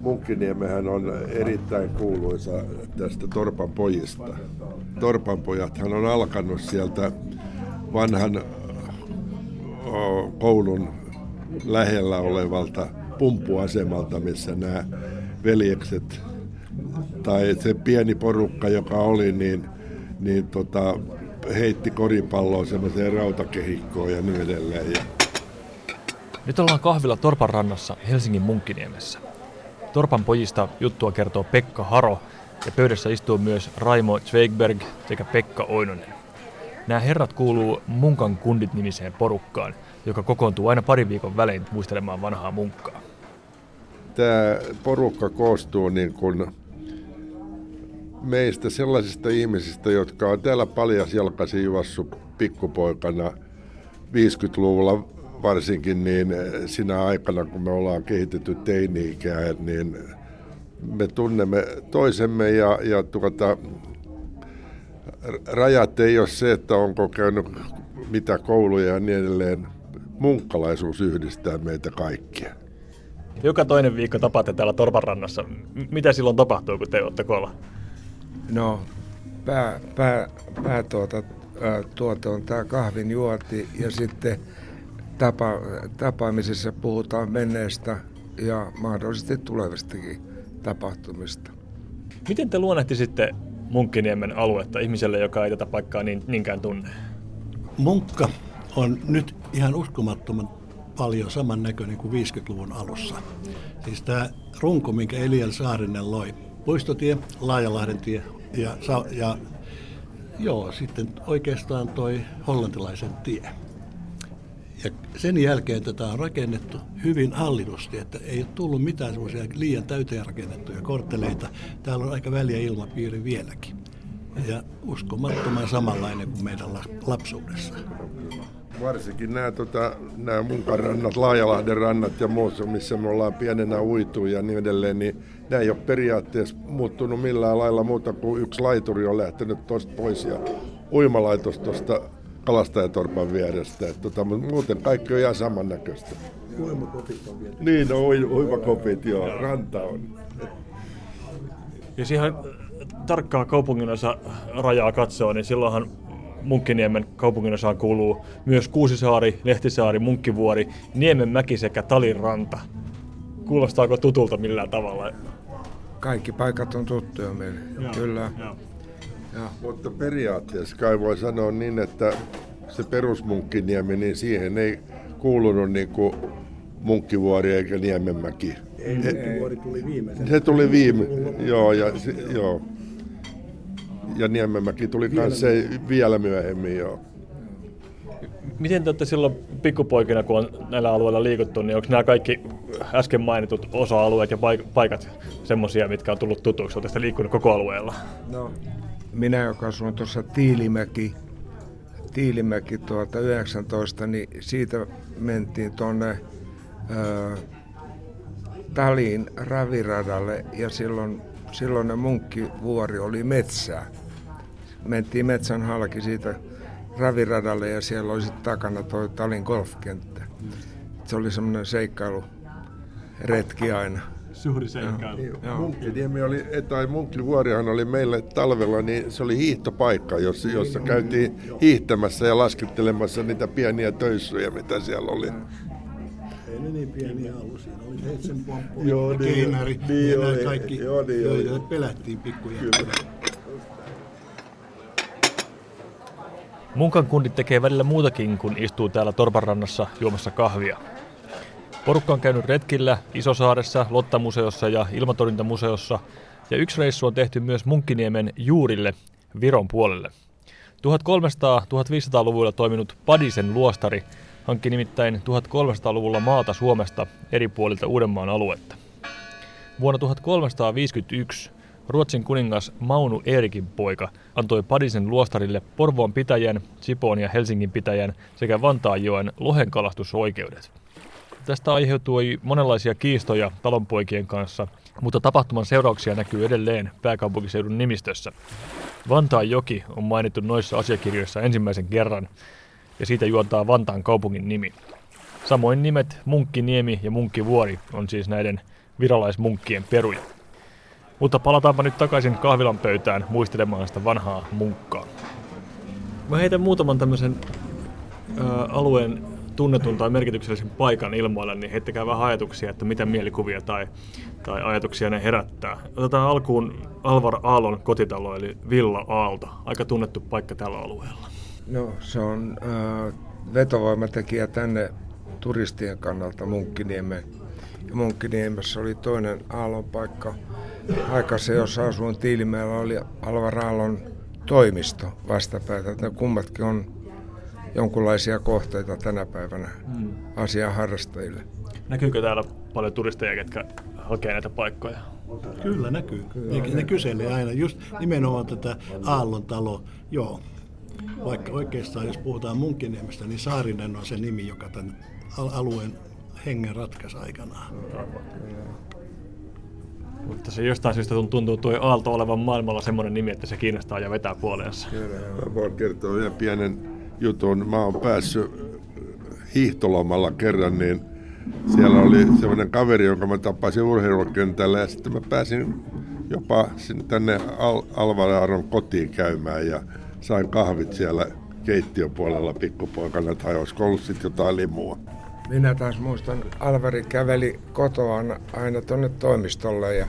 Munkkiniemehän on erittäin kuuluisa tästä Torpan pojista. Torpan pojathan on alkanut sieltä vanhan koulun lähellä olevalta pumppuasemalta, missä nämä veljekset tai se pieni porukka, joka oli, niin, niin tota, heitti koripalloa semmoiseen rautakehikkoon ja niin edelleen. Nyt ollaan kahvilla Torpan rannassa Helsingin Munkkiniemessä. Torpan pojista juttua kertoo Pekka Haro ja pöydässä istuu myös Raimo Zweigberg sekä Pekka Oinonen. Nämä herrat kuuluu Munkan kundit nimiseen porukkaan, joka kokoontuu aina parin viikon välein muistelemaan vanhaa munkkaa. Tämä porukka koostuu niin kuin meistä sellaisista ihmisistä, jotka on täällä paljasjalkaisin juossut pikkupoikana 50-luvulla varsinkin niin sinä aikana, kun me ollaan kehitetty teini-ikään, niin me tunnemme toisemme ja, ja tuota, rajat ei ole se, että onko käynyt mitä kouluja ja niin edelleen. Munkkalaisuus yhdistää meitä kaikkia. Joka toinen viikko tapaatte täällä Torpanrannassa. Mitä silloin tapahtuu, kun te olette koolla? No, pää, pää, pää tuota, tuote on tämä kahvin juoti ja sitten tapa, tapaamisessa puhutaan menneestä ja mahdollisesti tulevistakin tapahtumista. Miten te luonnehtisitte Munkkiniemen aluetta ihmiselle, joka ei tätä paikkaa niin, niinkään tunne? Munkka on nyt ihan uskomattoman paljon samannäköinen kuin 50-luvun alussa. Siis tämä runko, minkä Eliel Saarinen loi, Puistotie, Laajalahden tie ja, ja joo, sitten oikeastaan toi hollantilaisen tie. Ja sen jälkeen tätä on rakennettu hyvin hallitusti, että ei ole tullut mitään semmoisia liian täyteen rakennettuja kortteleita. Täällä on aika väliä ilmapiiri vieläkin. Ja uskomattoman samanlainen kuin meidän lapsuudessa. Varsinkin nämä, tota, nämä munkarannat, Laajalahden rannat ja muut, missä me ollaan pienenä uitu ja niin edelleen, niin nämä ei ole periaatteessa muuttunut millään lailla muuta kuin yksi laituri on lähtenyt tuosta pois ja uimalaitos tuosta kalastajatorpan vierestä. että tota, muuten kaikki on ihan samannäköistä. Uimakopit on vielä. Niin, no uimakopit, joo. Ranta on. Jos ihan tarkkaa kaupunginosa rajaa katsoo, niin silloinhan Munkkiniemen kaupunginosaan kuuluu myös Kuusisaari, Lehtisaari, Munkkivuori, Niemenmäki sekä Talin ranta. Kuulostaako tutulta millään tavalla? Kaikki paikat on tuttuja meille, Joo. kyllä. Joo. Ja. Mutta periaatteessa kai voi sanoa niin, että se perusmunkkiniemi, niin siihen ei kuulunut niin kuin Munkkivuori eikä Niemenmäki. Ei, Munkkivuori tuli viimeisen. Se tuli viime, joo, ja, se, joo. ja Niemenmäki tuli myös se vielä myöhemmin, joo. Miten te olette silloin pikkupoikina, kun on näillä alueilla liikuttu, niin onko nämä kaikki äsken mainitut osa-alueet ja paikat semmoisia, mitkä on tullut tutuksi? Olette liikkunut koko alueella? No, minä, joka asun tuossa Tiilimäki, Tiilimäki tuota 19, niin siitä mentiin tuonne Taliin raviradalle ja silloin, silloin ne munkkivuori oli metsää. Mentiin metsän halki siitä raviradalle ja siellä oli sitten takana tuo Talin golfkenttä. Se oli semmoinen seikkailu retki aina suuri seikkailu. Munkkiniemi oli, tai Munkkivuorihan oli meille talvella, niin se oli hiihtopaikka, jossa, jossa käytiin hiihtämässä ja laskettelemassa niitä pieniä töissuja, mitä siellä oli. Ei ne niin pieniä ollut, siinä oli seitsemänpomppu ja keinari niin, ja nämä kaikki, joo, niin, joita pelättiin pikkujättöjä. Munkan kundit tekee välillä muutakin, kun istuu täällä Torparannassa juomassa kahvia. Porukka on käynyt retkillä Isosaaressa, Lottamuseossa ja Ilmatorjuntamuseossa, ja yksi reissu on tehty myös Munkkiniemen juurille Viron puolelle. 1300-1500-luvulla toiminut Padisen luostari hankki nimittäin 1300-luvulla maata Suomesta eri puolilta Uudenmaan aluetta. Vuonna 1351 Ruotsin kuningas Maunu Eerikin poika antoi Padisen luostarille Porvoon pitäjän, Sipoon ja Helsingin pitäjän sekä Vantaanjoen lohenkalastusoikeudet. Tästä aiheutui monenlaisia kiistoja talonpoikien kanssa, mutta tapahtuman seurauksia näkyy edelleen pääkaupunkiseudun nimistössä. Vantaan joki on mainittu noissa asiakirjoissa ensimmäisen kerran, ja siitä juontaa Vantaan kaupungin nimi. Samoin nimet Munkkiniemi ja Munkkivuori on siis näiden virolaismunkkien peruja. Mutta palataanpa nyt takaisin kahvilan pöytään muistelemaan sitä vanhaa munkkaa. Mä heitän muutaman tämmöisen ö, alueen tunnetun tai merkityksellisen paikan ilmoille, niin heittäkää vähän ajatuksia, että mitä mielikuvia tai, tai ajatuksia ne herättää. Otetaan alkuun Alvar Aallon kotitalo, eli Villa Aalto. Aika tunnettu paikka tällä alueella. No se on äh, vetovoimatekijä tänne turistien kannalta Munkkiniemen. Ja Munkkiniemessä oli toinen Aallon paikka. Aikaisemmin, jossa asuin Tiilimäellä, oli Alvar Aallon toimisto vastapäätä. Ne kummatkin on jonkunlaisia kohteita tänä päivänä mm. asian harrastajille. Näkyykö täällä paljon turisteja, ketkä hakee näitä paikkoja? Kyllä näkyy. Kyllä, ne, ne kyselee aina just nimenomaan tätä Aallon talo. Joo, vaikka oikeastaan jos puhutaan Munkkiniemestä, niin Saarinen on se nimi, joka tämän alueen hengen ratkaisi aikanaan. Mutta se jostain syystä tuntuu tuo Aalto olevan maailmalla semmoinen nimi, että se kiinnostaa ja vetää puoleensa. Mä voin kertoa vielä pienen jutun. Mä oon päässyt hiihtolomalla kerran, niin siellä oli semmoinen kaveri, jonka mä tapasin urheilukentällä ja sitten mä pääsin jopa sinne tänne Al- Alvaraaron kotiin käymään ja sain kahvit siellä keittiöpuolella pikkupoikana tai olisiko ollut sitten jotain limua. Minä taas muistan, Alvari käveli kotoaan aina tuonne toimistolle ja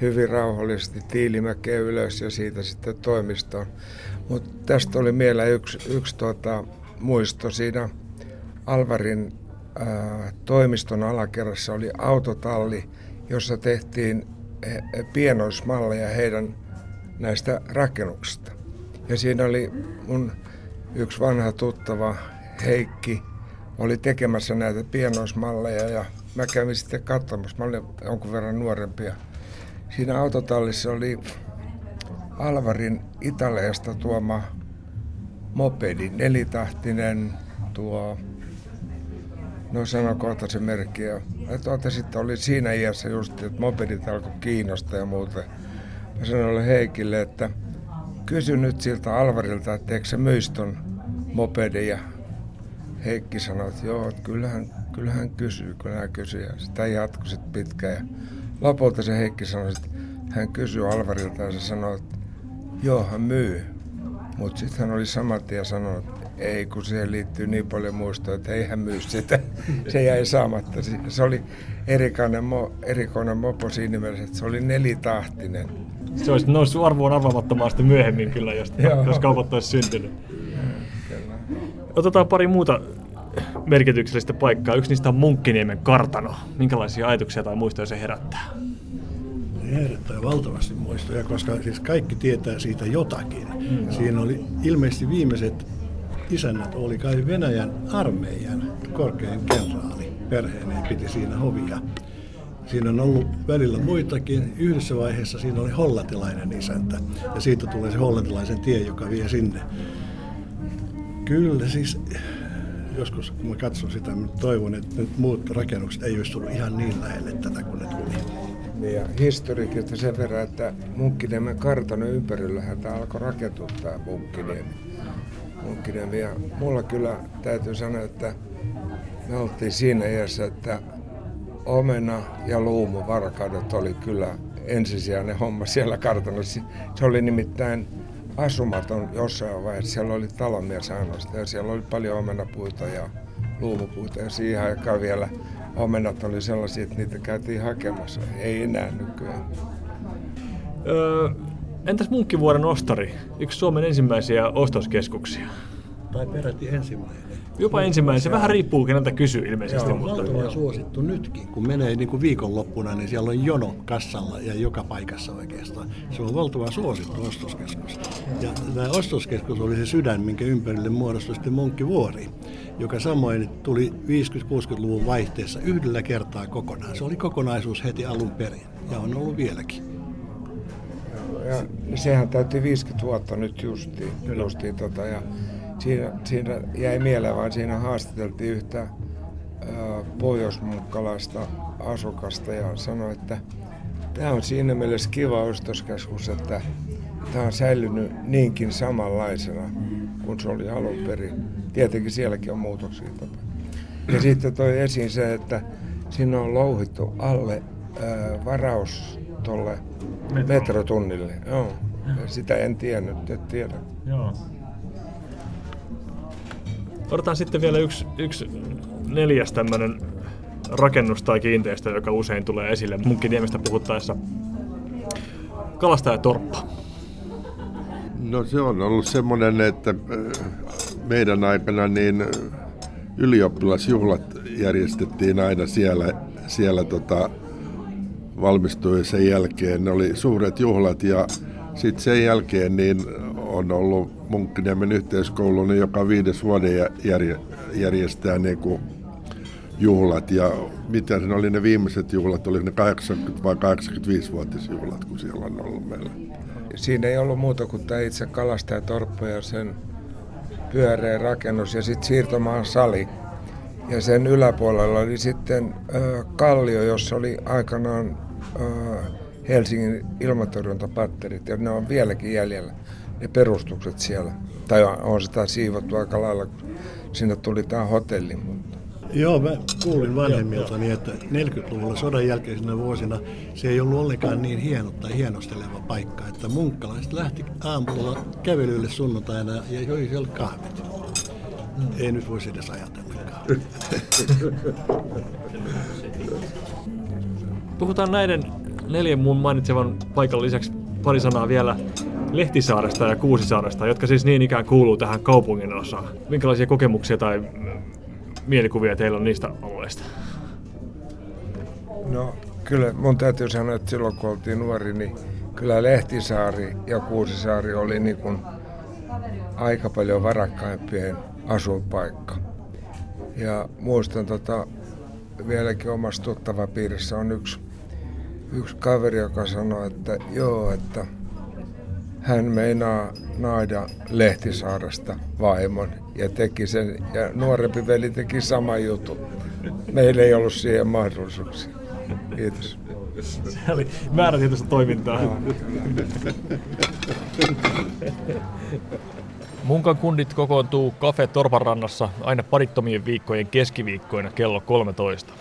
hyvin rauhallisesti Tiilimäkeä ylös ja siitä sitten toimistoon. Mutta tästä oli mieleen yksi, yksi tuota, muisto siinä Alvarin ää, toimiston alakerrassa oli autotalli, jossa tehtiin pienoismalleja heidän näistä rakennuksista. Ja siinä oli mun yksi vanha tuttava Heikki, oli tekemässä näitä pienoismalleja ja mä kävin sitten katsomassa, mä olin jonkun verran nuorempia. Siinä autotallissa oli Alvarin Italiasta tuoma mopedi, nelitahtinen tuo, no sano kohta se merkki. Ja tuota, sitten oli siinä iässä just, että mopedit alkoi kiinnostaa ja muuta. Mä sanoin Heikille, että kysy nyt siltä Alvarilta, että eikö se myisi ton mopedin. Ja Heikki sanoi, että joo, että kyllähän, kyllähän kysyy, kyllähän kysyy. Ja sitä jatkui sitten pitkään. Lopulta se Heikki sanoi, että hän kysyi Alvarilta ja se sanoi, että joo, hän myy. Mutta sitten hän oli saman tien sanonut, että ei, kun siihen liittyy niin paljon muistoja, että ei hän myy sitä. Se jäi saamatta. Se oli erikoinen, mo, erikoinen mopo siinä mielessä, että se oli nelitahtinen. Se olisi noussut arvoon arvaamattomaan sitten myöhemmin kyllä, jos, jos kaupat olisi syntynyt. Otetaan pari muuta merkityksellistä paikkaa. Yksi niistä on Munkkiniemen kartano. Minkälaisia ajatuksia tai muistoja se herättää? herättää valtavasti muistoja, koska siis kaikki tietää siitä jotakin. Mm. Siinä oli ilmeisesti viimeiset isännät oli kai Venäjän armeijan korkein kenraali. Perheeneen piti siinä hovia. Siinä on ollut välillä muitakin. Yhdessä vaiheessa siinä oli hollantilainen isäntä. Ja siitä tulee se hollantilaisen tie, joka vie sinne. Kyllä siis joskus kun mä katson sitä, mä toivon, että nyt muut rakennukset ei olisi tullut ihan niin lähelle tätä kuin ne tuli ja historiikista sen verran, että Munkkiniemen kartanon ympärillähän tämä alkoi rakentua tämä Munkkiniemi. Munkkiniemi. Ja mulla kyllä täytyy sanoa, että me oltiin siinä iässä, että omena ja luumu varkaudet oli kyllä ensisijainen homma siellä kartanossa. Se oli nimittäin asumaton jossain vaiheessa. Siellä oli talonmies ainoastaan ja siellä oli paljon omenapuita ja luumupuita ja siihen aikaan vielä omenat oli sellaisia, että niitä käytiin hakemassa. Ei enää nykyään. Öö, entäs Munkkivuoren ostari? Yksi Suomen ensimmäisiä ostoskeskuksia. Tai peräti ensimmäinen. Jopa ensimmäinen. Se vähän riippuu, keneltä kysyy ilmeisesti. Joo, mutta on suosittu nytkin. Kun menee niin kuin viikonloppuna, niin siellä on jono kassalla ja joka paikassa oikeastaan. Se on valtavan suosittu ostoskeskus. Ja tämä ostoskeskus oli se sydän, minkä ympärille muodostui sitten Munkkivuori, joka samoin tuli 50-60-luvun vaihteessa yhdellä kertaa kokonaan. Se oli kokonaisuus heti alun perin ja on ollut vieläkin. Ja sehän täytti 50 vuotta nyt justiin. justiin tota, ja siinä, siinä jäi mieleen, vaan siinä haastateltiin yhtä pohjoismunkkalaista asukasta ja sanoi, että tämä on siinä mielessä kiva ostoskeskus, että tämä on säilynyt niinkin samanlaisena kuin se oli alun perin. Tietenkin sielläkin on muutoksia. Tota. Ja sitten toi esiin se, että siinä on louhittu alle ää, varaus tuolle Metro. metrotunnille. Joo. Ja sitä en tiennyt, et tiedä. Joo. Otetaan sitten vielä yksi, yksi neljäs tämmöinen rakennus tai kiinteistö, joka usein tulee esille Munkkiniemestä puhuttaessa. Kalastajatorppa. No se on ollut semmoinen, että äh, meidän aikana niin äh, ylioppilasjuhlat järjestettiin aina siellä, siellä tota, valmistuisen jälkeen. Ne oli suuret juhlat ja sitten sen jälkeen niin on ollut Munkkiniemen yhteiskoulu, niin joka viides vuoden jär, järjestää niin kuin juhlat. Ja mitä ne oli ne viimeiset juhlat, oli ne 80 vai 85-vuotisjuhlat, kun siellä on ollut meillä. Siinä ei ollut muuta kuin tämä itse kalastajatorppa ja sen pyöreä rakennus ja sitten siirtomaan sali. Ja sen yläpuolella oli sitten ö, kallio, jossa oli aikanaan ö, Helsingin ilmatorjuntapatterit ja ne on vieläkin jäljellä, ne perustukset siellä. Tai on, sitä siivottu aika lailla, kun sinne tuli tämä hotelli. Mutta. Joo, mä kuulin vanhemmiltani, että 40-luvulla sodan jälkeisenä vuosina se ei ollut ollenkaan niin hieno tai hienosteleva paikka, että munkkalaiset lähti aamulla kävelylle sunnuntaina ja joi siellä kahvit. Ei nyt voisi edes ajatellakaan. Puhutaan näiden neljän muun mainitsevan paikan lisäksi pari sanaa vielä Lehtisaaresta ja Kuusisaaresta, jotka siis niin ikään kuuluu tähän kaupungin osaan. Minkälaisia kokemuksia tai mielikuvia teillä on niistä alueista? No kyllä mun täytyy sanoa, että silloin kun oltiin nuori, niin kyllä Lehtisaari ja Kuusisaari oli niin kuin aika paljon varakkaimpien asuinpaikka. Ja muistan tota, vieläkin omassa tuttava piirissä on yksi, yksi kaveri, joka sanoi, että joo, että hän meinaa naida Lehtisaaresta vaimon ja teki sen, ja nuorempi veli teki sama jutun. Meillä ei ollut siihen mahdollisuuksia. Kiitos. Se oli määrätietoista toimintaa. Munkan kundit kokoontuu Cafe Torpanrannassa aina parittomien viikkojen keskiviikkoina kello 13.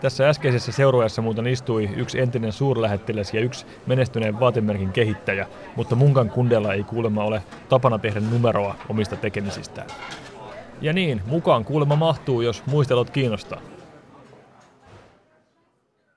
Tässä äskeisessä seurueessa muuten istui yksi entinen suurlähettiläs ja yksi menestyneen vaatemerkin kehittäjä, mutta Munkan kundella ei kuulemma ole tapana tehdä numeroa omista tekemisistään. Ja niin, mukaan kuulemma mahtuu, jos muistelot kiinnostaa.